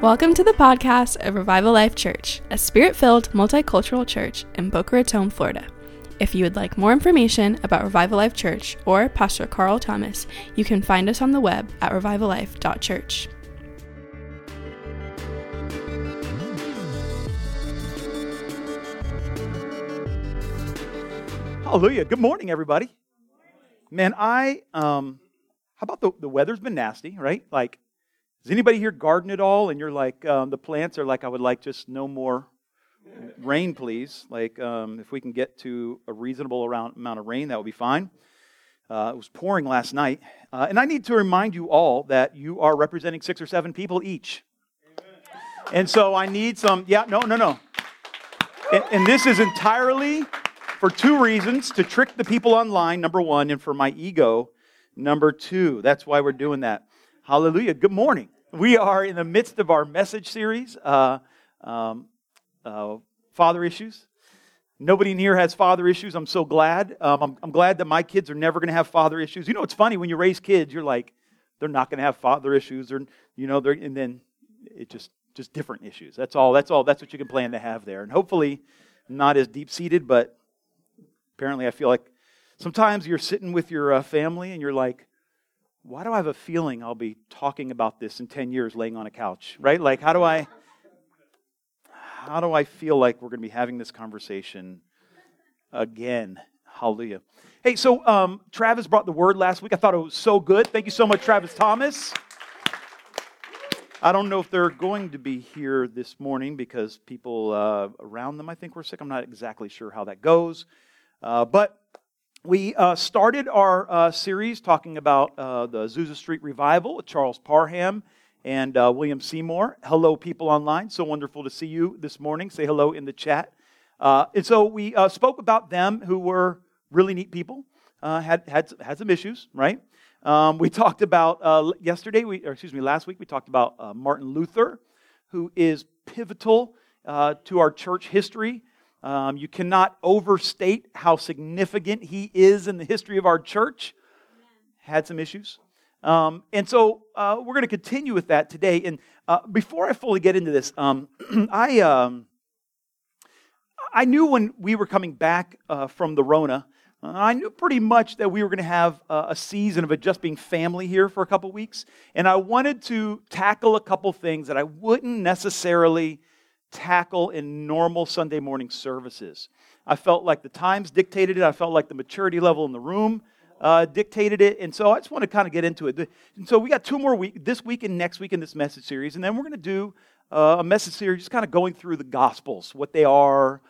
Welcome to the podcast of Revival Life Church, a spirit filled multicultural church in Boca Raton, Florida. If you would like more information about Revival Life Church or Pastor Carl Thomas, you can find us on the web at revivallife.church. Hallelujah. Good morning, everybody. Man, I, um, how about the, the weather's been nasty, right? Like, does anybody here garden at all? And you're like, um, the plants are like, I would like just no more rain, please. Like, um, if we can get to a reasonable amount of rain, that would be fine. Uh, it was pouring last night. Uh, and I need to remind you all that you are representing six or seven people each. And so I need some, yeah, no, no, no. And, and this is entirely for two reasons to trick the people online, number one, and for my ego, number two. That's why we're doing that. Hallelujah. Good morning. We are in the midst of our message series, uh, um, uh, Father Issues. Nobody in here has father issues. I'm so glad. Um, I'm, I'm glad that my kids are never going to have father issues. You know, it's funny when you raise kids, you're like, they're not going to have father issues, or you know, they're, and then it just just different issues. That's all. That's all. That's what you can plan to have there, and hopefully, not as deep seated, but Apparently, I feel like sometimes you're sitting with your uh, family and you're like, why do I have a feeling I'll be talking about this in 10 years laying on a couch, right? Like, how do I. How do I feel like we're going to be having this conversation again? Hallelujah. Hey, so um, Travis brought the word last week. I thought it was so good. Thank you so much, Travis Thomas. I don't know if they're going to be here this morning because people uh, around them, I think, were sick. I'm not exactly sure how that goes. Uh, but we uh, started our uh, series talking about uh, the Azusa Street Revival with Charles Parham and uh, William Seymour. Hello, people online. So wonderful to see you this morning. Say hello in the chat. Uh, and so we spoke about them who were really neat people, had, had, had some issues, right? Um, we talked about yesterday, we, or excuse me, last week, we talked about Martin Luther, who is pivotal to our church history. Um, you cannot overstate how significant he is in the history of our church. Had some issues. Um, and so uh, we're going to continue with that today. And uh, before I fully get into this, um, I, um, I knew when we were coming back uh, from the Rona, uh, I knew pretty much that we were going to have a season of it just being family here for a couple weeks. And I wanted to tackle a couple things that I wouldn't necessarily tackle in normal Sunday morning services. I felt like the times dictated it. I felt like the maturity level in the room uh, dictated it. And so I just want to kind of get into it. And so we got two more weeks, this week and next week in this message series. And then we're going to do uh, a message series just kind of going through the Gospels, what they are,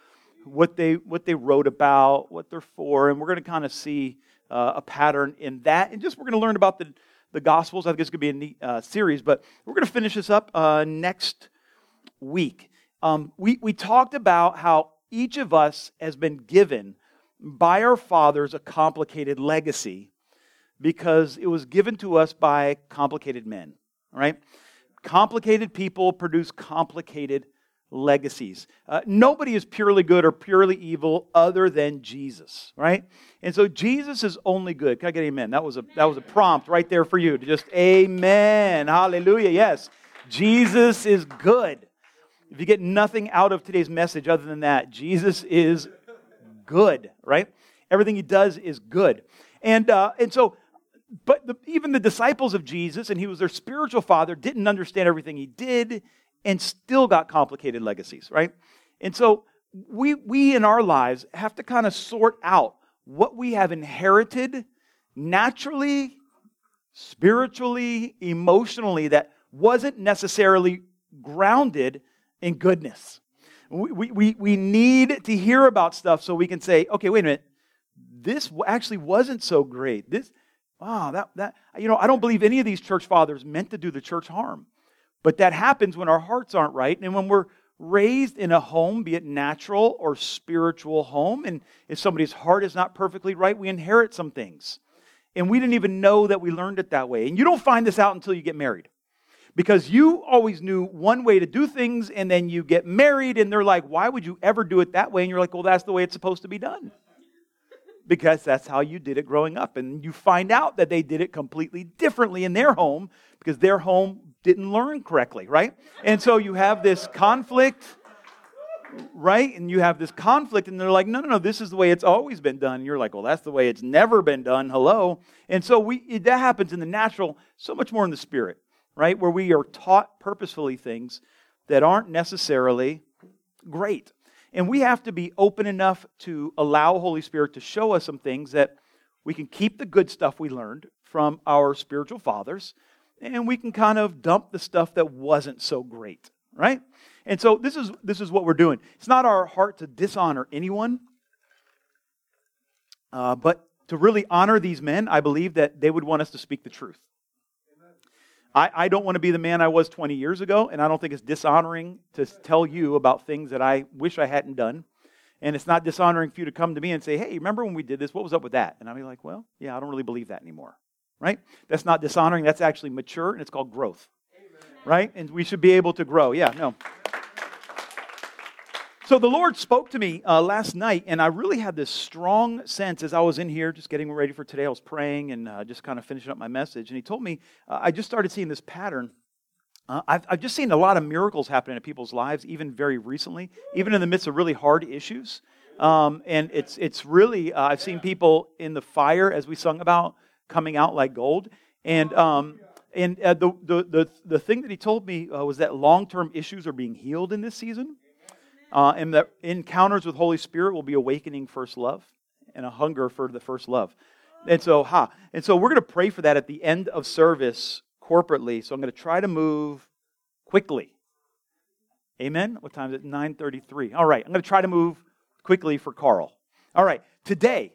what they, what they wrote about, what they're for. And we're going to kind of see uh, a pattern in that. And just we're going to learn about the, the Gospels. I think it's going to be a neat uh, series. But we're going to finish this up uh, next week. Um, we, we talked about how each of us has been given by our fathers a complicated legacy because it was given to us by complicated men, right? Complicated people produce complicated legacies. Uh, nobody is purely good or purely evil other than Jesus, right? And so Jesus is only good. Can I get amen? That was a that was a prompt right there for you to just amen. Hallelujah. Yes. Jesus is good. If you get nothing out of today's message other than that, Jesus is good, right? Everything he does is good. And, uh, and so, but the, even the disciples of Jesus, and he was their spiritual father, didn't understand everything he did and still got complicated legacies, right? And so we, we in our lives have to kind of sort out what we have inherited naturally, spiritually, emotionally, that wasn't necessarily grounded in goodness. We, we, we need to hear about stuff so we can say, okay, wait a minute, this actually wasn't so great. This, wow, that, that, you know, I don't believe any of these church fathers meant to do the church harm. But that happens when our hearts aren't right and when we're raised in a home, be it natural or spiritual home, and if somebody's heart is not perfectly right, we inherit some things. And we didn't even know that we learned it that way. And you don't find this out until you get married because you always knew one way to do things and then you get married and they're like, why would you ever do it that way? And you're like, well, that's the way it's supposed to be done. Because that's how you did it growing up. And you find out that they did it completely differently in their home because their home didn't learn correctly, right? And so you have this conflict, right? And you have this conflict, and they're like, no, no, no, this is the way it's always been done. And you're like, well, that's the way it's never been done. Hello. And so we, that happens in the natural, so much more in the spirit, right? Where we are taught purposefully things that aren't necessarily great. And we have to be open enough to allow Holy Spirit to show us some things that we can keep the good stuff we learned from our spiritual fathers, and we can kind of dump the stuff that wasn't so great, right? And so this is this is what we're doing. It's not our heart to dishonor anyone, uh, but to really honor these men. I believe that they would want us to speak the truth. I, I don't want to be the man I was 20 years ago, and I don't think it's dishonoring to tell you about things that I wish I hadn't done. And it's not dishonoring for you to come to me and say, hey, remember when we did this? What was up with that? And I'll be like, well, yeah, I don't really believe that anymore. Right? That's not dishonoring. That's actually mature, and it's called growth. Amen. Right? And we should be able to grow. Yeah, no. So the Lord spoke to me uh, last night, and I really had this strong sense as I was in here, just getting ready for today. I was praying and uh, just kind of finishing up my message, and He told me uh, I just started seeing this pattern. Uh, I've, I've just seen a lot of miracles happening in people's lives, even very recently, even in the midst of really hard issues. Um, and it's it's really uh, I've seen people in the fire, as we sung about, coming out like gold. And um, and uh, the, the the the thing that He told me was that long term issues are being healed in this season. Uh, and that encounters with Holy Spirit will be awakening first love and a hunger for the first love. And so, ha. And so we're going to pray for that at the end of service corporately. So I'm going to try to move quickly. Amen. What time is it? 9:33. All right. I'm going to try to move quickly for Carl. All right. Today,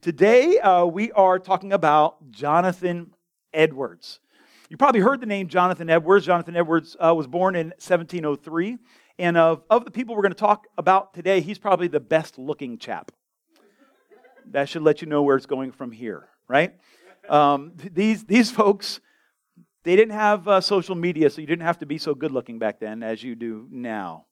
today uh, we are talking about Jonathan Edwards. You probably heard the name Jonathan Edwards. Jonathan Edwards uh, was born in 1703. And of, of the people we're going to talk about today, he's probably the best looking chap. That should let you know where it's going from here, right? Um, these, these folks, they didn't have uh, social media, so you didn't have to be so good looking back then as you do now.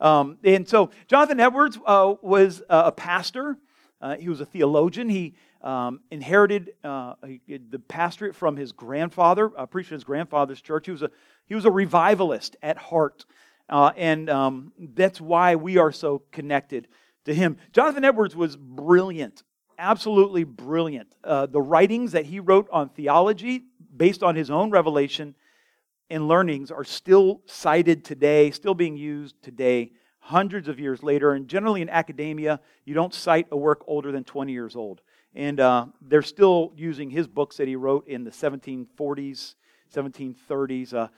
Um, and so Jonathan Edwards uh, was uh, a pastor. Uh, he was a theologian. He um, inherited uh, the pastorate from his grandfather, uh, preached in his grandfather's church. He was a he was a revivalist at heart. Uh, and um, that's why we are so connected to him. Jonathan Edwards was brilliant, absolutely brilliant. Uh, the writings that he wrote on theology, based on his own revelation and learnings, are still cited today, still being used today, hundreds of years later. And generally in academia, you don't cite a work older than 20 years old. And uh, they're still using his books that he wrote in the 1740s, 1730s.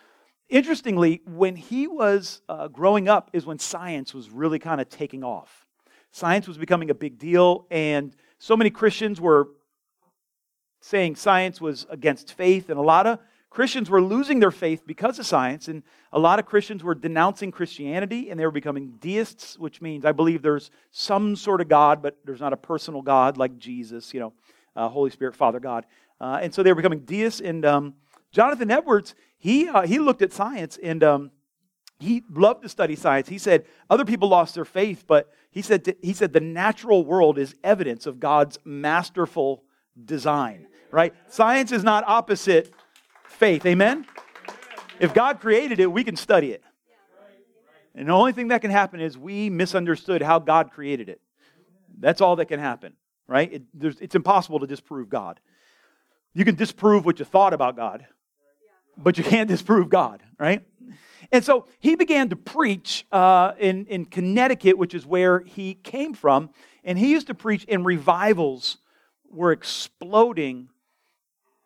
Interestingly, when he was uh, growing up, is when science was really kind of taking off. Science was becoming a big deal, and so many Christians were saying science was against faith, and a lot of Christians were losing their faith because of science, and a lot of Christians were denouncing Christianity, and they were becoming deists, which means I believe there's some sort of God, but there's not a personal God like Jesus, you know, uh, Holy Spirit, Father God. Uh, and so they were becoming deists, and um, Jonathan Edwards, he, uh, he looked at science and um, he loved to study science. He said other people lost their faith, but he said, to, he said the natural world is evidence of God's masterful design, right? Science is not opposite faith. Amen? If God created it, we can study it. And the only thing that can happen is we misunderstood how God created it. That's all that can happen, right? It, it's impossible to disprove God. You can disprove what you thought about God, but you can't disprove God, right? And so he began to preach uh, in, in Connecticut, which is where he came from. And he used to preach, and revivals were exploding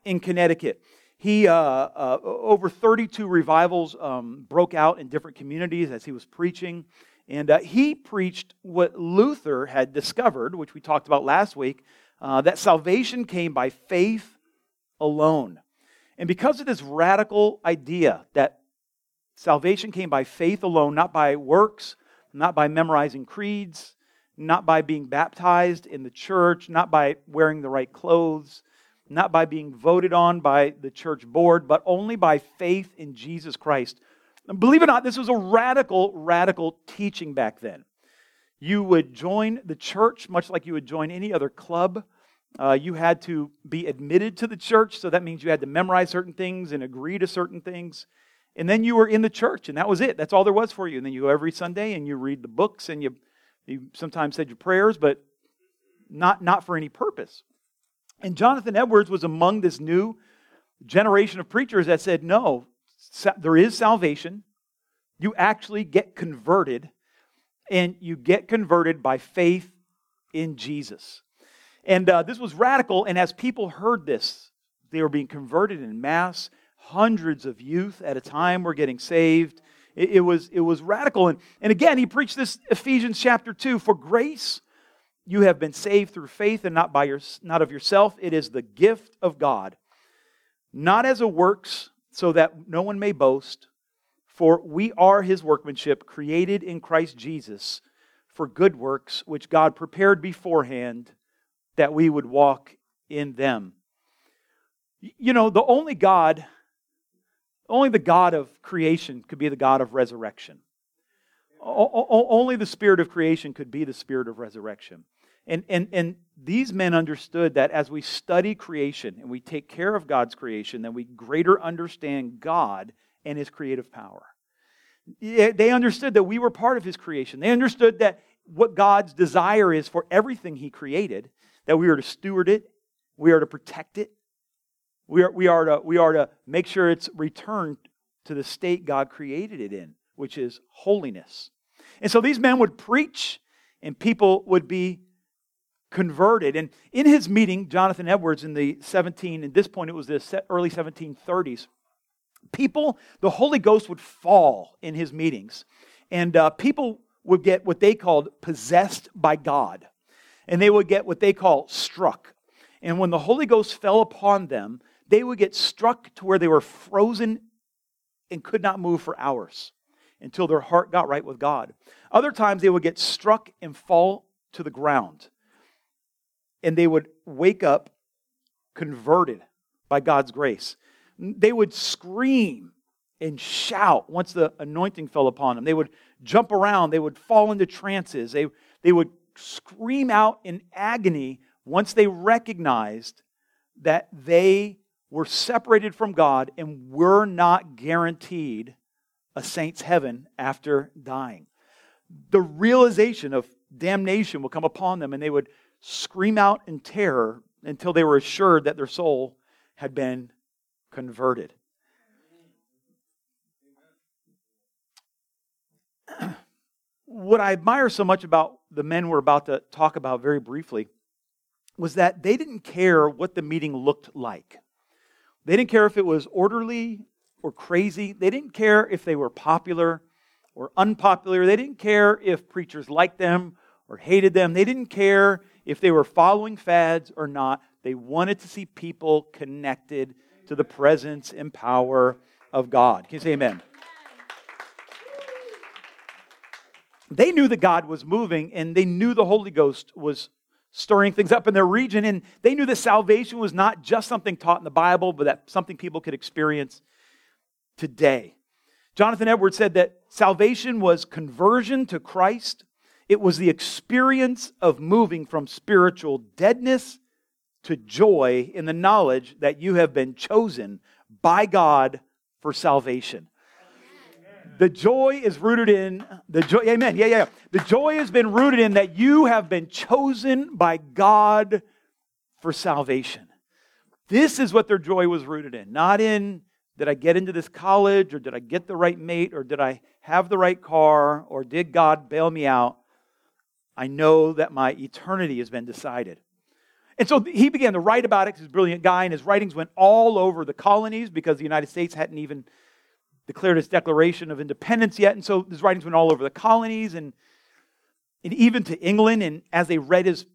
in Connecticut. He, uh, uh, over 32 revivals um, broke out in different communities as he was preaching. And uh, he preached what Luther had discovered, which we talked about last week, uh, that salvation came by faith alone. And because of this radical idea that salvation came by faith alone, not by works, not by memorizing creeds, not by being baptized in the church, not by wearing the right clothes, not by being voted on by the church board, but only by faith in Jesus Christ. And believe it or not, this was a radical, radical teaching back then. You would join the church much like you would join any other club Uh, you had to be admitted to the church, so that means you had to memorize certain things and agree to certain things. And then you were in the church, and that was it. That's all there was for you. And then you go every Sunday and you read the books and you, you sometimes said your prayers, but not, not for any purpose. And Jonathan Edwards was among this new generation of preachers that said, no, there is salvation. You actually get converted, and you get converted by faith in Jesus. And uh, this was radical. And as people heard this, they were being converted in mass. Hundreds of youth at a time were getting saved. It, it, was, it was radical. And, and again, he preached this Ephesians chapter 2 For grace you have been saved through faith and not, by your, not of yourself. It is the gift of God, not as a works, so that no one may boast. For we are his workmanship, created in Christ Jesus for good works, which God prepared beforehand that we would walk in them. You know, the only God, only the God of creation could be the God of resurrection. O- only the spirit of creation could be the spirit of resurrection. And, and, and these men understood that as we study creation and we take care of God's creation, then we greater understand God and his creative power. They understood that we were part of his creation. They understood that what God's desire is for everything he created that we are to steward it, we are to protect it, we are, we are, to, we are to make sure it's returned to the state God created it in, which is holiness. And so these men would preach, and people would be converted. And in his meeting, Jonathan Edwards in the 17, at this point it was the early 1730s, people, the Holy Ghost would fall in his meetings. And uh, people would get what they called possessed by God and they would get what they call struck. And when the Holy Ghost fell upon them, they would get struck to where they were frozen and could not move for hours until their heart got right with God. Other times they would get struck and fall to the ground. And they would wake up converted by God's grace. They would scream and shout once the anointing fell upon them. They would jump around. They would fall into trances. They, they would scream out in agony once they recognized that they were separated from God and were not guaranteed a saint's heaven after dying. The realization of damnation will come upon them, and they would scream out in terror until they were assured that their soul had been converted. What I admire so much about the men we're about to talk about very briefly was that they didn't care what the meeting looked like. They didn't care if it was orderly or crazy. They didn't care if they were popular or unpopular. They didn't care if preachers liked them or hated them. They didn't care if they were following fads or not. They wanted to see people connected to the presence and power of God. Can you say amen? They knew that God was moving and they knew the Holy Ghost was stirring things up in their region. And they knew that salvation was not just something taught in the Bible, but that something people could experience today. Jonathan Edwards said that salvation was conversion to Christ, it was the experience of moving from spiritual deadness to joy in the knowledge that you have been chosen by God for salvation. The joy is rooted in the joy. Amen. Yeah, yeah. The joy has been rooted in that you have been chosen by God for salvation. This is what their joy was rooted in, not in did I get into this college or did I get the right mate or did I have the right car or did God bail me out? I know that my eternity has been decided. And so he began to write about it. He's a brilliant guy, and his writings went all over the colonies because the United States hadn't even declared its declaration of independence yet. And so his writings went all over the colonies and, and even to England. And as they read his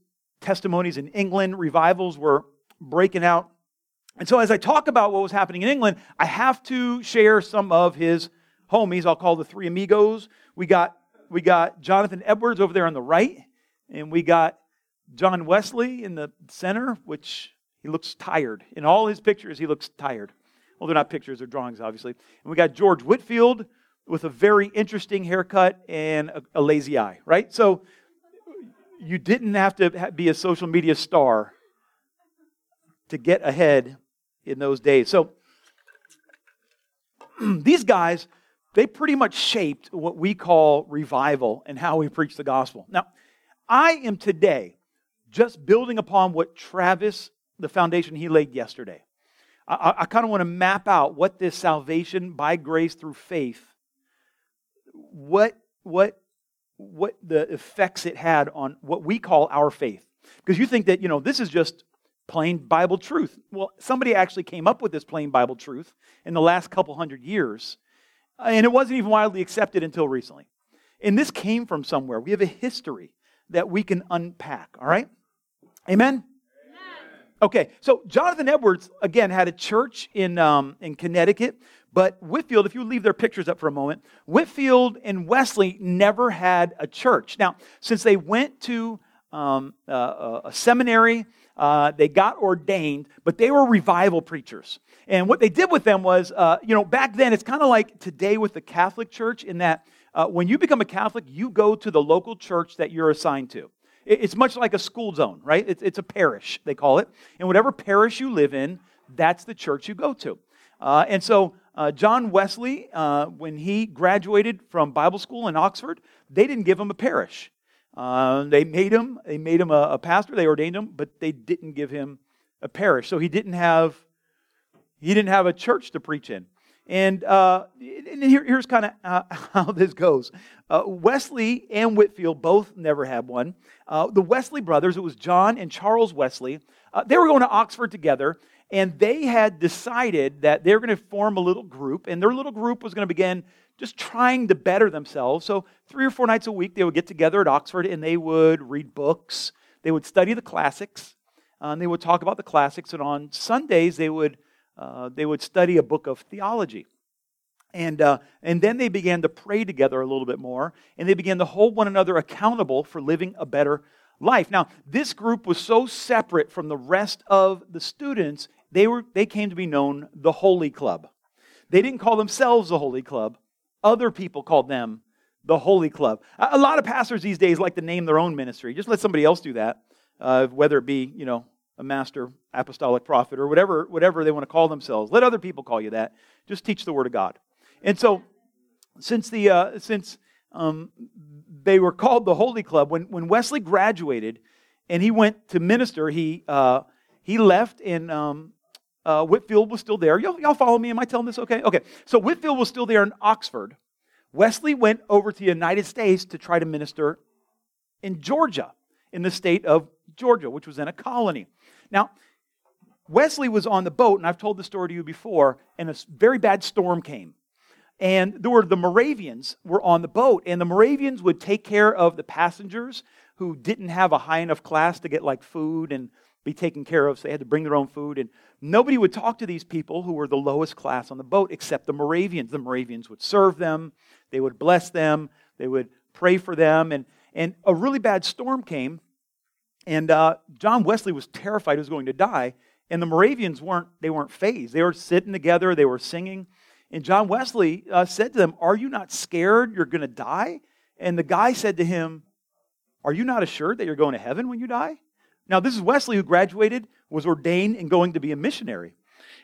testimonies in England, revivals were breaking out. And so as I talk about what was happening in England, I have to share some of his homies. I'll call the three amigos. We got, we got Jonathan Edwards over there on the right, and we got John Wesley in the center, which he looks tired. In all his pictures, he looks tired. Well, they're not pictures, they're drawings, obviously. And we got George Whitefield with a very interesting haircut and a, a lazy eye, right? So you didn't have to be a social media star to get ahead in those days. So these guys, they pretty much shaped what we call revival and how we preach the gospel. Now, I am today just building upon what Travis, the foundation he laid yesterday. I, I kind of want to map out what this salvation by grace through faith, what, what, what the effects it had on what we call our faith. Because you think that, you know, this is just plain Bible truth. Well, somebody actually came up with this plain Bible truth in the last couple hundred years, and it wasn't even widely accepted until recently. And this came from somewhere. We have a history that we can unpack, all right? Amen? Okay, so Jonathan Edwards, again, had a church in, um, in Connecticut, but Whitefield, if you leave their pictures up for a moment, Whitefield and Wesley never had a church. Now, since they went to um, uh, a seminary, uh, they got ordained, but they were revival preachers. And what they did with them was, uh, you know, back then, it's kind of like today with the Catholic Church, in that uh, when you become a Catholic, you go to the local church that you're assigned to. It's much like a school zone, right? It's, it's a parish, they call it. And whatever parish you live in, that's the church you go to. Uh, and so, uh, John Wesley, uh, when he graduated from Bible school in Oxford, they didn't give him a parish. Uh, they made him, they made him a, a, pastor, they ordained him, but they didn't give him a parish. So he didn't have, he didn't have a church to preach in. And, uh, and here, here's kind of uh, how this goes. Uh, Wesley and Whitefield both never had one. Uh, the Wesley brothers, it was John and Charles Wesley, uh, they were going to Oxford together, and they had decided that they were going to form a little group, and their little group was going to begin just trying to better themselves. So, three or four nights a week, they would get together at Oxford and they would read books, they would study the classics, uh, and they would talk about the classics, and on Sundays, they would uh, they would study a book of theology. And, uh, and then they began to pray together a little bit more, and they began to hold one another accountable for living a better life. Now, this group was so separate from the rest of the students, they, were, they came to be known the Holy Club. They didn't call themselves the Holy Club, other people called them the Holy Club. A lot of pastors these days like to name their own ministry. Just let somebody else do that, uh, whether it be, you know, a master apostolic prophet or whatever, whatever they want to call themselves. Let other people call you that. Just teach the word of God. And so, since the uh, since um, they were called the Holy Club, when when Wesley graduated and he went to minister, he uh, he left and um, uh, Whitefield was still there. Y'all, y'all follow me? Am I telling this okay? Okay. So Whitefield was still there in Oxford. Wesley went over to the United States to try to minister in Georgia, in the state of Georgia, which was in a colony. Now, Wesley was on the boat, and I've told the story to you before, and a very bad storm came. And there were the Moravians were on the boat, and the Moravians would take care of the passengers who didn't have a high enough class to get like food and be taken care of, so they had to bring their own food. And nobody would talk to these people who were the lowest class on the boat except the Moravians. The Moravians would serve them, they would bless them, they would pray for them. And, and a really bad storm came, and uh, John Wesley was terrified he was going to die. And the Moravians weren't, they weren't fazed. They were sitting together, they were singing. And John Wesley uh, said to them, Are you not scared you're going to die? And the guy said to him, Are you not assured that you're going to heaven when you die? Now, this is Wesley who graduated, was ordained, and going to be a missionary.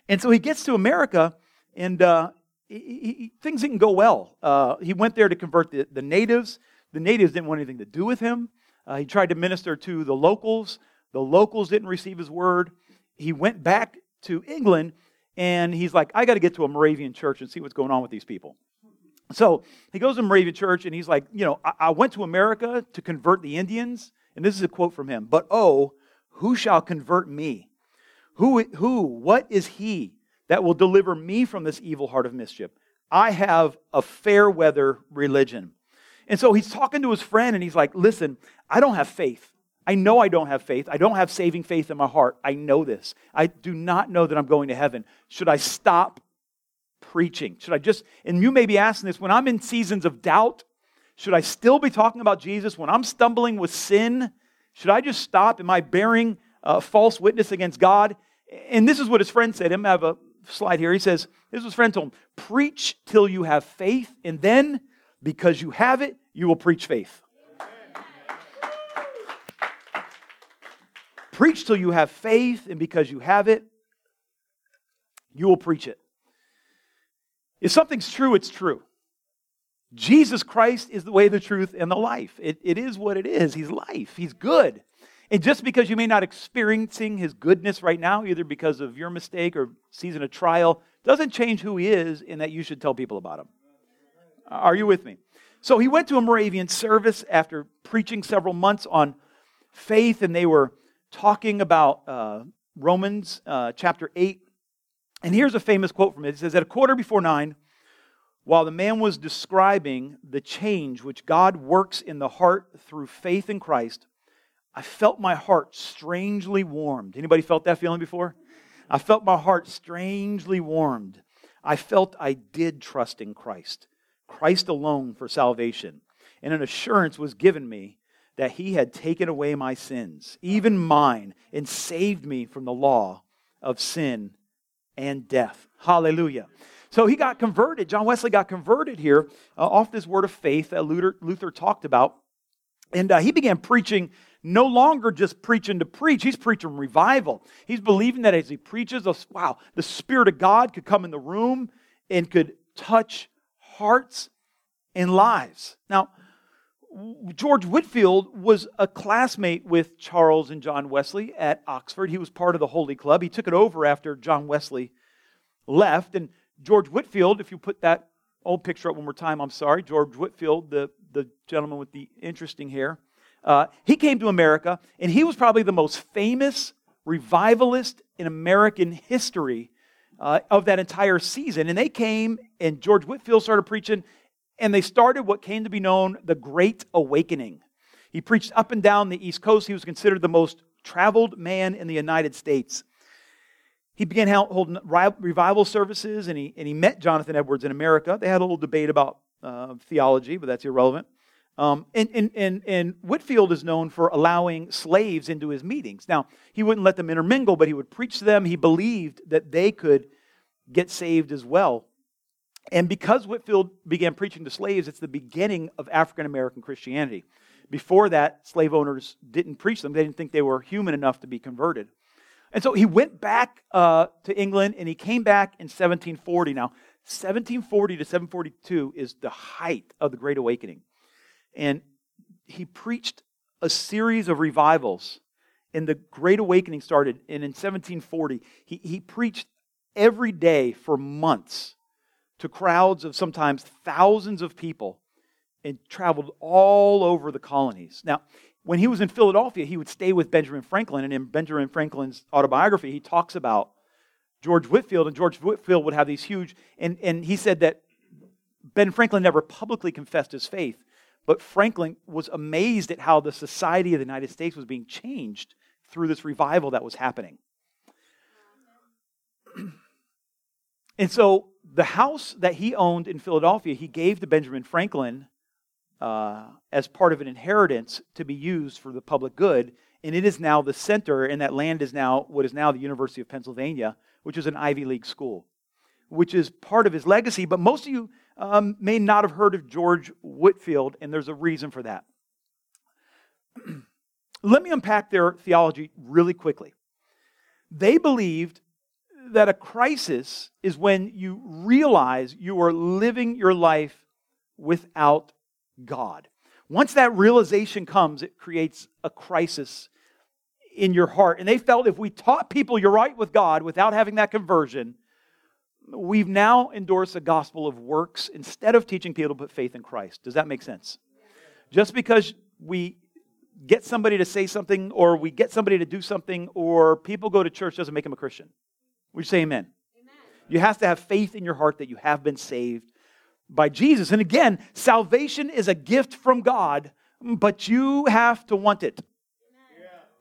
And so he gets to America, and uh, he, he, things didn't go well. Uh, he went there to convert the, the natives. The natives didn't want anything to do with him. Uh, he tried to minister to the locals. The locals didn't receive his word. He went back to England and he's like, I got to get to a Moravian church and see what's going on with these people. So he goes to Moravian church and he's like, you know, I, I went to America to convert the Indians. And this is a quote from him. But oh, who shall convert me? Who, who, what is he that will deliver me from this evil heart of mischief? I have a fair weather religion. And so he's talking to his friend and he's like, listen, I don't have faith. I know I don't have faith. I don't have saving faith in my heart. I know this. I do not know that I'm going to heaven. Should I stop preaching? Should I just, and you may be asking this, when I'm in seasons of doubt, should I still be talking about Jesus? When I'm stumbling with sin, should I just stop? Am I bearing uh, false witness against God? And this is what his friend said. Him I have a slide here. He says, this was his friend told him, preach till you have faith, and then because you have it, you will preach faith. Preach till you have faith, and because you have it, you will preach it. If something's true, it's true. Jesus Christ is the way, the truth, and the life. It, it is what it is. He's life. He's good. And just because you may not experiencing his goodness right now, either because of your mistake or season of trial, doesn't change who he is in that you should tell people about him. Are you with me? So he went to a Moravian service after preaching several months on faith, and they were talking about uh, Romans uh, chapter 8. And here's a famous quote from it. It says, At a quarter before nine, while the man was describing the change which God works in the heart through faith in Christ, I felt my heart strangely warmed. Anybody felt that feeling before? I felt my heart strangely warmed. I felt I did trust in Christ, Christ alone for salvation. And an assurance was given me that he had taken away my sins, even mine, and saved me from the law of sin and death. Hallelujah. So he got converted. John Wesley got converted here uh, off this word of faith that Luther, Luther talked about. And uh, he began preaching, no longer just preaching to preach, he's preaching revival. He's believing that as he preaches, wow, the Spirit of God could come in the room and could touch hearts and lives. Now, George Whitefield was a classmate with Charles and John Wesley at Oxford. He was part of the Holy Club. He took it over after John Wesley left. And George Whitefield, if you put that old picture up one more time, I'm sorry, George Whitefield, the, the gentleman with the interesting hair, uh, he came to America, and he was probably the most famous revivalist in American history uh, of that entire season. And they came, and George Whitefield started preaching, and they started what came to be known the Great Awakening. He preached up and down the East Coast. He was considered the most traveled man in the United States he began holding revival services and he, and he met Jonathan Edwards in America. They had a little debate about uh, theology, but that's irrelevant. Um, and, and, and, and Whitefield is known for allowing slaves into his meetings. Now, he wouldn't let them intermingle, but he would preach to them. He believed that they could get saved as well. And because Whitefield began preaching to slaves, it's the beginning of African American Christianity. Before that, slave owners didn't preach them, they didn't think they were human enough to be converted. And so he went back uh, to England and he came back in 1740. Now, 1740 to 742 is the height of the Great Awakening. And he preached a series of revivals. And the Great Awakening started. And in 1740, he, he preached every day for months to crowds of sometimes thousands of people and traveled all over the colonies. Now, when he was in Philadelphia, he would stay with Benjamin Franklin. And in Benjamin Franklin's autobiography, he talks about George Whitefield, And George Whitefield would have these huge, and, and he said that Ben Franklin never publicly confessed his faith, but Franklin was amazed at how the society of the United States was being changed through this revival that was happening. and so the house that he owned in Philadelphia, he gave to Benjamin Franklin uh, as part of an inheritance to be used for the public good. And it is now the center, and that land is now what is now the University of Pennsylvania, which is an Ivy League school, which is part of his legacy. But most of you um, may not have heard of George Whitefield, and there's a reason for that. Let me unpack their theology really quickly. They believed that a crisis is when you realize you are living your life without God. Once that realization comes, it creates a crisis in your heart. And they felt if we taught people you're right with God without having that conversion, we've now endorsed a gospel of works instead of teaching people to put faith in Christ. Does that make sense? Just because we get somebody to say something or we get somebody to do something or people go to church doesn't make them a Christian. We say amen. amen. You have to have faith in your heart that you have been saved by Jesus. And again, salvation is a gift from God, but you have to want it.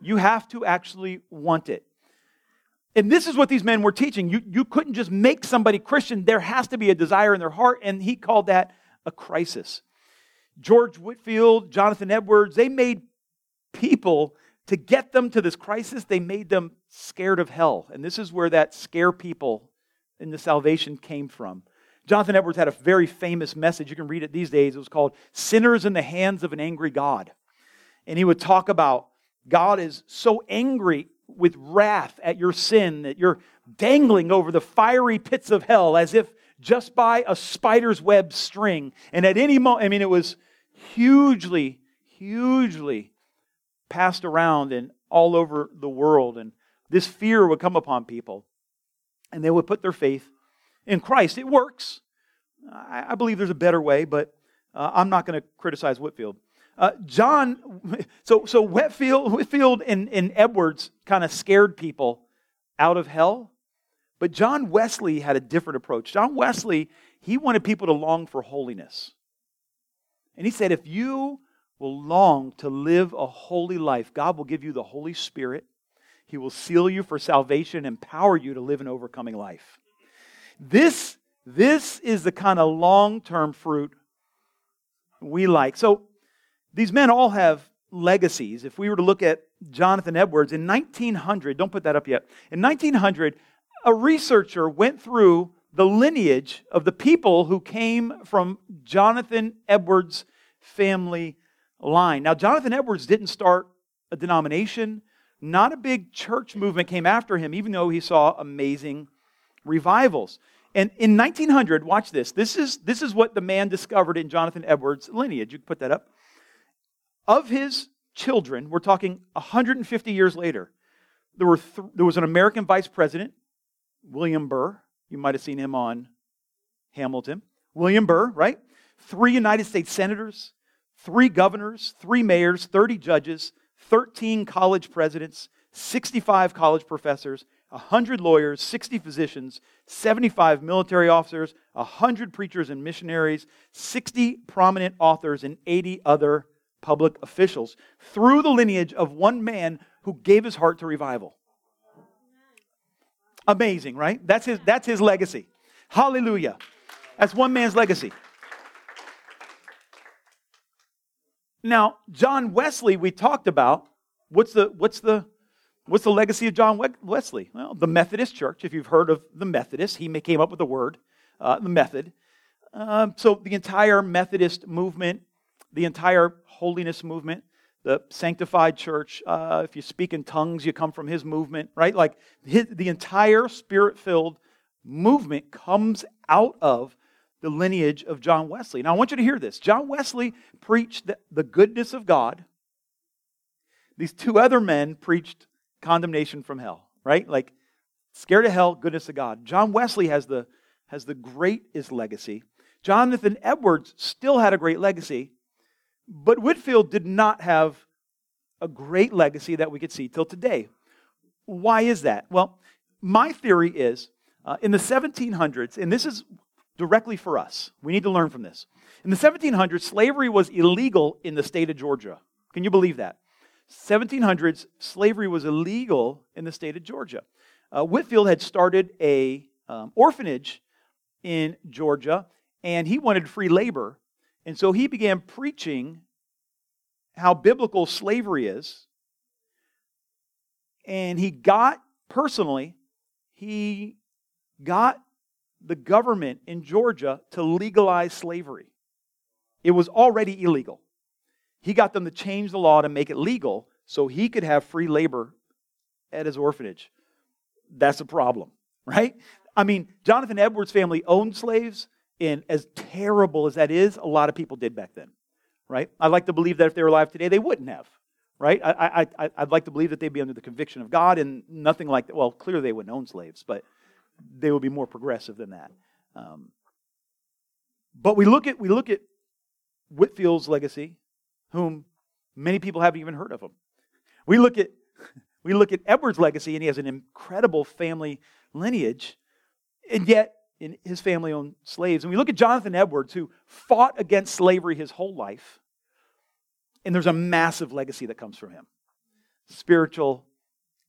You have to actually want it. And this is what these men were teaching. You, you couldn't just make somebody Christian, there has to be a desire in their heart, and he called that a crisis. George Whitefield, Jonathan Edwards, they made people to get them to this crisis, they made them scared of hell. And this is where that scare people in the salvation came from. Jonathan Edwards had a very famous message. You can read it these days. It was called Sinners in the Hands of an Angry God. And he would talk about God is so angry with wrath at your sin that you're dangling over the fiery pits of hell as if just by a spider's web string. And at any moment, I mean, it was hugely, hugely passed around and all over the world. And this fear would come upon people. And they would put their faith in Christ. It works. I, I believe there's a better way, but uh, I'm not going to criticize Whitefield. Uh, John, so, so Whitfield, Whitefield and, and Edwards kind of scared people out of hell. But John Wesley had a different approach. John Wesley, he wanted people to long for holiness. And he said, if you will long to live a holy life, God will give you the Holy Spirit. He will seal you for salvation, empower you to live an overcoming life. This, this is the kind of long term fruit we like. So these men all have legacies. If we were to look at Jonathan Edwards in 1900, don't put that up yet. In 1900, a researcher went through the lineage of the people who came from Jonathan Edwards' family line. Now, Jonathan Edwards didn't start a denomination, not a big church movement came after him, even though he saw amazing revivals. And in 1900, watch this. This is, this is what the man discovered in Jonathan Edwards' lineage. You can put that up. Of his children, we're talking 150 years later, there, were th- there was an American vice president, William Burr. You might have seen him on Hamilton. William Burr, right? Three United States senators, three governors, three mayors, 30 judges, 13 college presidents, 65 college professors, 100 lawyers, 60 physicians, 75 military officers, 100 preachers and missionaries, 60 prominent authors, and 80 other public officials through the lineage of one man who gave his heart to revival. Amazing, right? That's his, that's his legacy. Hallelujah. That's one man's legacy. Now, John Wesley, we talked about. What's the, what's the, what's the legacy of John Wesley? Well, the Methodist Church, if you've heard of the Methodists, he came up with the word, uh, the method. Um, so the entire Methodist movement, the entire holiness movement, the sanctified church. Uh, if you speak in tongues, you come from his movement, right? Like his, the entire spirit filled movement comes out of the lineage of John Wesley. Now, I want you to hear this. John Wesley preached the, goodness of God. These two other men preached condemnation from hell, right? Like scared of hell, goodness of God. John Wesley has the, has the greatest legacy. Jonathan Edwards still had a great legacy, but Whitefield did not have a great legacy that we could see till today. Why is that? Well, my theory is uh, in the 1700s, and this is directly for us, we need to learn from this. In the 1700s, slavery was illegal in the state of Georgia. Can you believe that? 1700s, slavery was illegal in the state of Georgia. Uh, Whitefield had started a um, orphanage in Georgia, and he wanted free labor. And so he began preaching how biblical slavery is. And he got, personally, he got the government in Georgia to legalize slavery. It was already illegal. He got them to change the law to make it legal so he could have free labor at his orphanage. That's a problem, right? I mean, Jonathan Edwards' family owned slaves. And as terrible as that is, a lot of people did back then, right? I'd like to believe that if they were alive today, they wouldn't have, right? I, I, I, would like to believe that they'd be under the conviction of God and nothing like that. Well, clearly they wouldn't own slaves, but they would be more progressive than that. Um, but we look at we look at Whitefield's legacy, whom many people haven't even heard of him. We look at we look at Edward's legacy, and he has an incredible family lineage, and yet in his family owned slaves. And we look at Jonathan Edwards, who fought against slavery his whole life. And there's a massive legacy that comes from him spiritual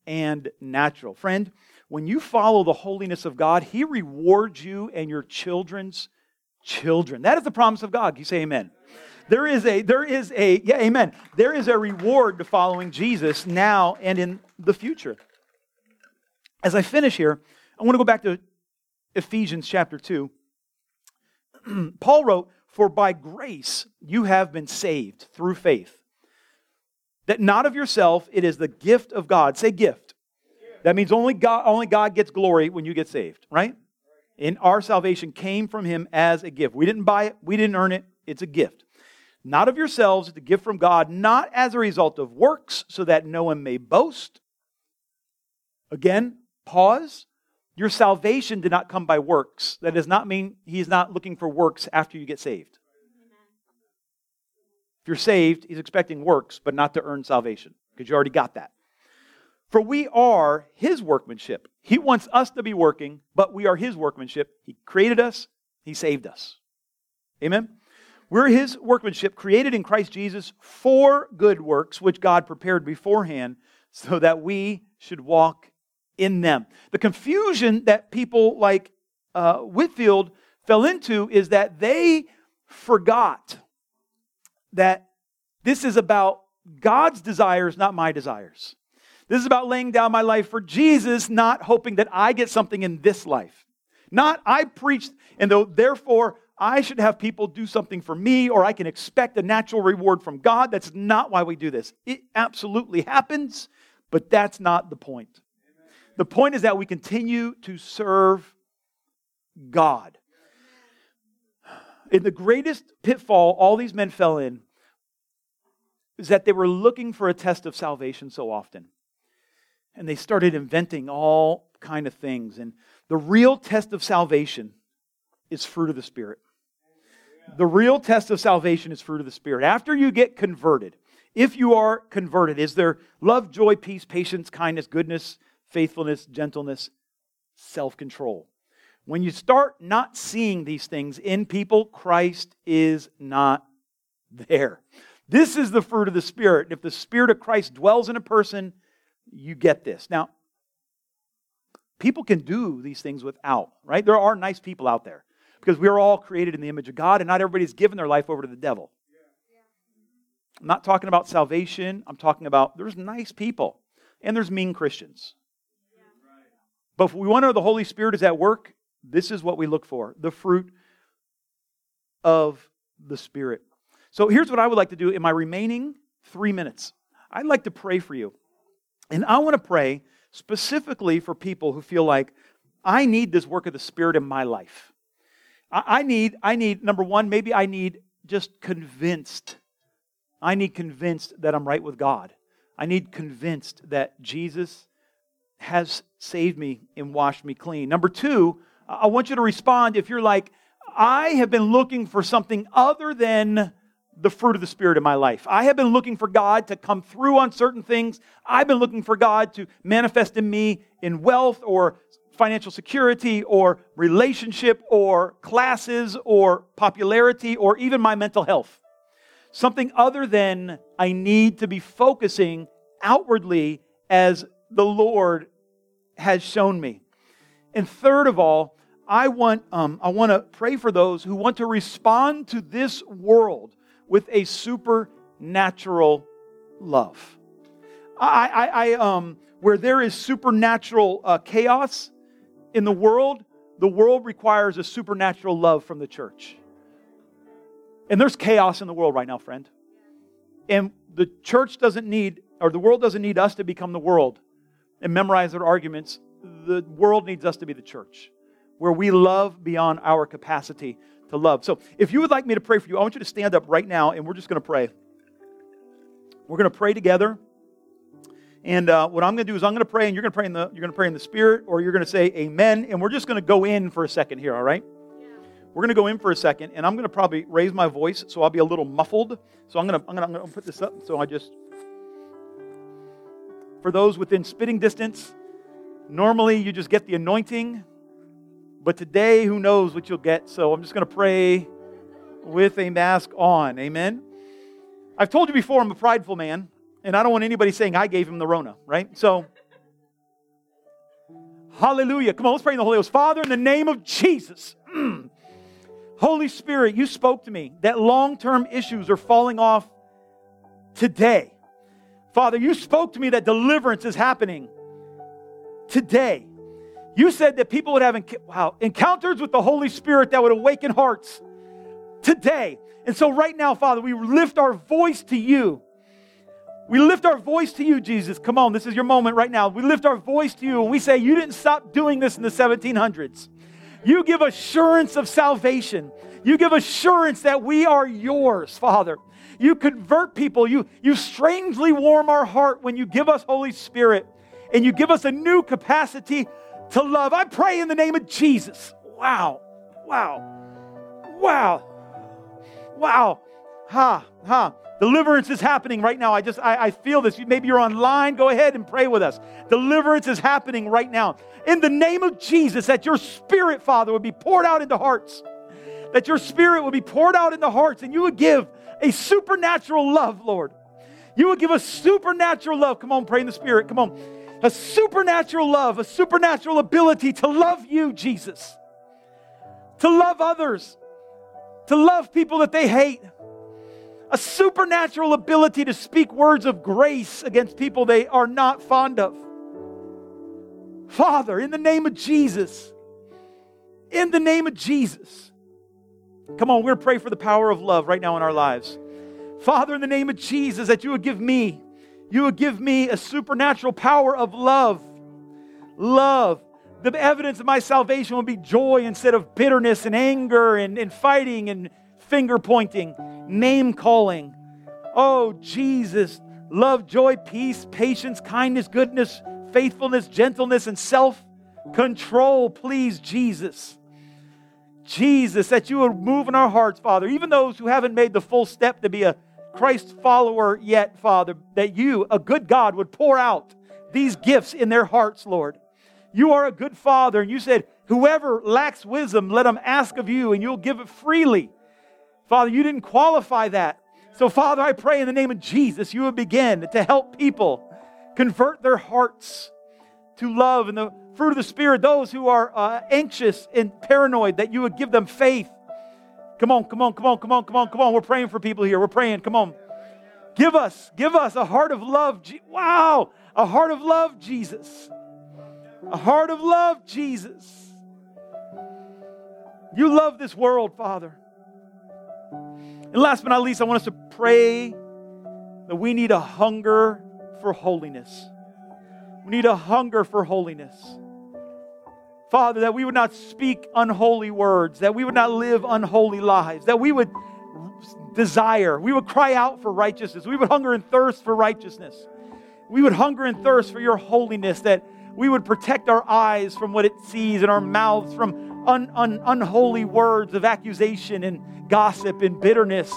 and natural. Friend, when you follow the holiness of God, He rewards you and your children's children. That is the promise of God. You say amen. There is a, there is a, yeah, amen. There is a reward to following Jesus now and in the future. As I finish here, I want to go back to Ephesians chapter 2. Paul wrote, For by grace you have been saved through faith. that not of yourself, it is the gift of God. Say gift. That means only God, only God gets glory when you get saved, right? And our salvation came from him as a gift. We didn't buy it, we didn't earn it, it's a gift. Not of yourselves, it's a gift from God, not as a result of works, so that no one may boast. Again, pause. Your salvation did not come by works. That does not mean he's not looking for works after you get saved. If you're saved, he's expecting works, but not to earn salvation, because you already got that. For we are his workmanship. He wants us to be working, but we are his workmanship. He created us, he saved us. Amen? We're his workmanship, created in Christ Jesus for good works, which God prepared beforehand so that we should walk in them. The confusion that people like uh, Whitefield fell into is that they forgot that this is about God's desires, not my desires. This is about laying down my life for Jesus, not hoping that I get something in this life. Not I preached, and though therefore I should have people do something for me, or I can expect a natural reward from God. That's not why we do this. It absolutely happens, but that's not the point. The point is that we continue to serve God. In the greatest pitfall all these men fell in is that they were looking for a test of salvation so often and they started inventing all kind of things. And the real test of salvation is fruit of the spirit. The real test of salvation is fruit of the spirit. After you get converted if you are converted is there love joy peace patience kindness goodness faithfulness gentleness self-control? When you start not seeing these things in people christ is not there. This is the fruit of the spirit. If the spirit of christ dwells in a person you get this. Now, people can do these things without, right? There are nice people out there because we are all created in the image of God and not everybody's given their life over to the devil. I'm not talking about salvation. I'm talking about there's nice people and there's mean Christians. But if we want to know the Holy Spirit is at work, this is what we look for the fruit of the Spirit. So here's what I would like to do in my remaining three minutes I'd like to pray for you. And I want to pray specifically for people who feel like, I need this work of the Spirit in my life. I need, I need, number one, maybe I need just convinced. I need convinced that I'm right with God. I need convinced that Jesus has saved me and washed me clean. Number two, I want you to respond if you're like, I have been looking for something other than the fruit of the Spirit in my life. I have been looking for God to come through on certain things. I've been looking for God to manifest in me in wealth or financial security or relationship or classes or popularity or even my mental health. Something other than I need to be focusing outwardly as the Lord has shown me. And third of all, I want, um, I want to pray for those who want to respond to this world with a supernatural love. I, I, I um, where there is supernatural uh, chaos in the world, the world requires a supernatural love from the church. And there's chaos in the world right now, friend. And the church doesn't need, or the world doesn't need us to become the world and memorize their arguments. The world needs us to be the church, where we love beyond our capacity to love. So if you would like me to pray for you, I want you to stand up right now and we're just going to pray. We're going to pray together. And uh, what I'm going to do is I'm going to pray, and you're going to pray in the you're going to pray in the Spirit, or you're going to say Amen. And we're just going to go in for a second here. All right? Yeah. We're going to go in for a second, and I'm going to probably raise my voice, so I'll be a little muffled. So I'm going to I'm going to, I'm going to put this up. So I just for those within spitting distance, normally you just get the anointing but today, who knows what you'll get? So I'm just going to pray with a mask on. Amen. I've told you before, I'm a prideful man, and I don't want anybody saying I gave him the Rona, right? So, hallelujah. Come on, let's pray in the Holy Ghost. Father, in the name of Jesus, Holy Spirit, you spoke to me that long term issues are falling off today. Father, you spoke to me that deliverance is happening today. You said that people would have wow, encounters with the Holy Spirit that would awaken hearts today. And so, right now, Father, we lift our voice to you. We lift our voice to you, Jesus. Come on, this is your moment right now. We lift our voice to you and we say, You didn't stop doing this in the 1700s. You give assurance of salvation. You give assurance that we are yours, Father. You convert people. You, you strangely warm our heart when you give us Holy Spirit and you give us a new capacity to love. I pray in the name of Jesus. Wow. Wow. Wow. Wow. Ha, ha. Deliverance is happening right now. I just, I, I feel this. Maybe you're online. Go ahead and pray with us. Deliverance is happening right now. In the name of Jesus, that your spirit, Father, would be poured out into hearts. That your spirit would be poured out into hearts and you would give a supernatural love, Lord. You would give a supernatural love. Come on, pray in the spirit. Come on. A supernatural love, a supernatural ability to love you, Jesus. To love others. To love people that they hate a supernatural ability to speak words of grace against people they are not fond of. Father, in the name of Jesus, in the name of Jesus, come on, we're pray for the power of love right now in our lives. Father, in the name of Jesus, that you would give me, you would give me a supernatural power of love. Love. The evidence of my salvation will be joy instead of bitterness and anger and, and fighting and finger pointing name calling. Oh, Jesus, love, joy, peace, patience, kindness, goodness, faithfulness, gentleness, and self control. Please, Jesus. Jesus, that you would move in our hearts, Father, even those who haven't made the full step to be a Christ follower yet, Father, that you, a good God, would pour out these gifts in their hearts, Lord. You are a good Father, and you said, Whoever lacks wisdom, let him ask of you, and you'll give it freely. Father, you didn't qualify that. So, Father, I pray in the name of Jesus, you would begin to help people convert their hearts to love and the fruit of the Spirit, those who are uh, anxious and paranoid, that you would give them faith. Come on, come on, come on, come on, come on, come on. We're praying for people here. We're praying. Come on. Give us, give us a heart of love. Wow, a heart of love, Jesus. A heart of love, Jesus. You love this world, Father. And last but not least, I want us to pray that we need a hunger for holiness. We need a hunger for holiness. Father, that we would not speak unholy words, that we would not live unholy lives, that we would desire, we would cry out for righteousness, we would hunger and thirst for righteousness. We would hunger and thirst for your holiness, that we would protect our eyes from what it sees and our mouths from un, un, unholy words of accusation and gossip and bitterness,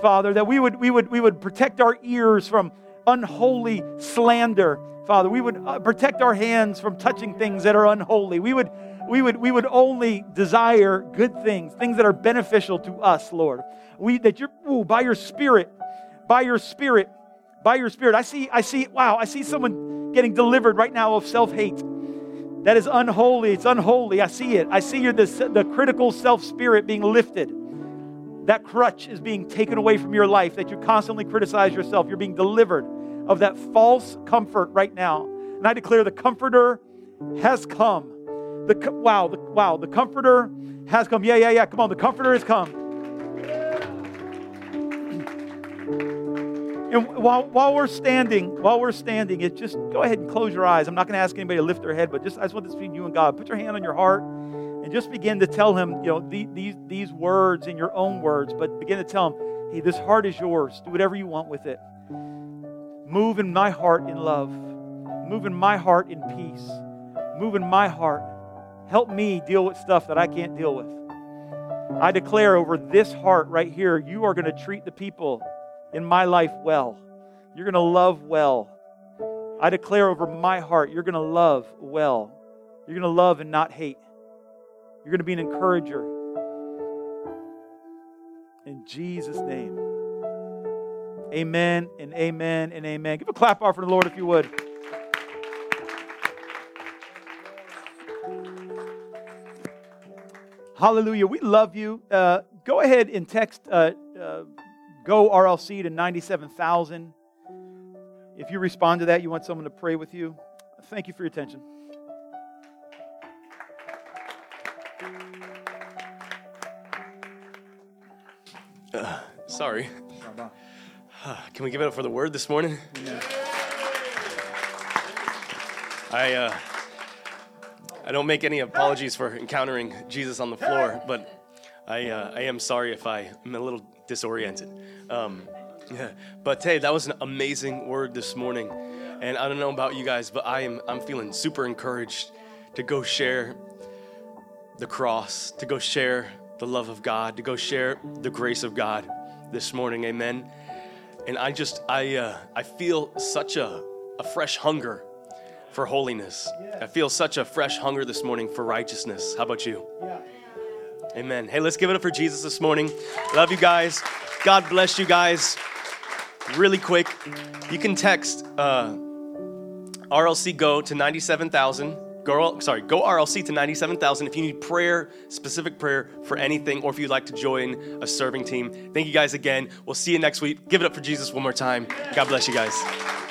Father, that we would, we would, we would protect our ears from unholy slander, Father. We would uh, protect our hands from touching things that are unholy. We would, we would, we would only desire good things, things that are beneficial to us, Lord. We, that you're, by your Spirit, by your Spirit, by your Spirit. I see, I see, wow, I see someone getting delivered right now of self hate. That is unholy. It's unholy. I see it. I see your, the, the critical self spirit being lifted that crutch is being taken away from your life, that you constantly criticize yourself. You're being delivered of that false comfort right now. And I declare the comforter has come. The wow, the, wow, the comforter has come. Yeah, yeah, yeah. Come on, the comforter has come. And while, while we're standing, while we're standing, it just go ahead and close your eyes. I'm not going to ask anybody to lift their head, but just I just want this between you and God. Put your hand on your heart and just begin to tell him, you know, the, these, these words in your own words, but begin to tell him, hey, this heart is yours. Do whatever you want with it. Move in my heart in love. Move in my heart in peace. Move in my heart. Help me deal with stuff that I can't deal with. I declare over this heart right here, you are going to treat the people in my life well. You're going to love well. I declare over my heart, you're going to love well. You're going to love and not hate. You're going to be an encourager. In Jesus' name. Amen and amen and amen. Give a clap offering to the Lord if you would. Hallelujah. We love you. Uh, go ahead and text uh, uh, Go RLC to 97,000. If you respond to that, you want someone to pray with you. Thank you for your attention. Uh, sorry. Can we give it up for the word this morning? I uh, I don't make any apologies for encountering Jesus on the floor, but I uh, I am sorry if I am a little disoriented. Um, yeah. But hey, that was an amazing word this morning, and I don't know about you guys, but I am I'm feeling super encouraged to go share the cross, to go share the love of God, to go share the grace of God this morning. Amen and I just I uh, I feel such a, a fresh hunger for holiness. I feel such a fresh hunger this morning for righteousness. How about you? Amen. Hey, let's give it up for Jesus this morning. Love you guys. God bless you guys. Really quick, you can text uh, RLC Go to 97,000 Sorry, go RLC to 97,000 if you need prayer, specific prayer for anything, or if you'd like to join a serving team. Thank you guys again. We'll see you next week. Give it up for Jesus one more time. God bless you guys.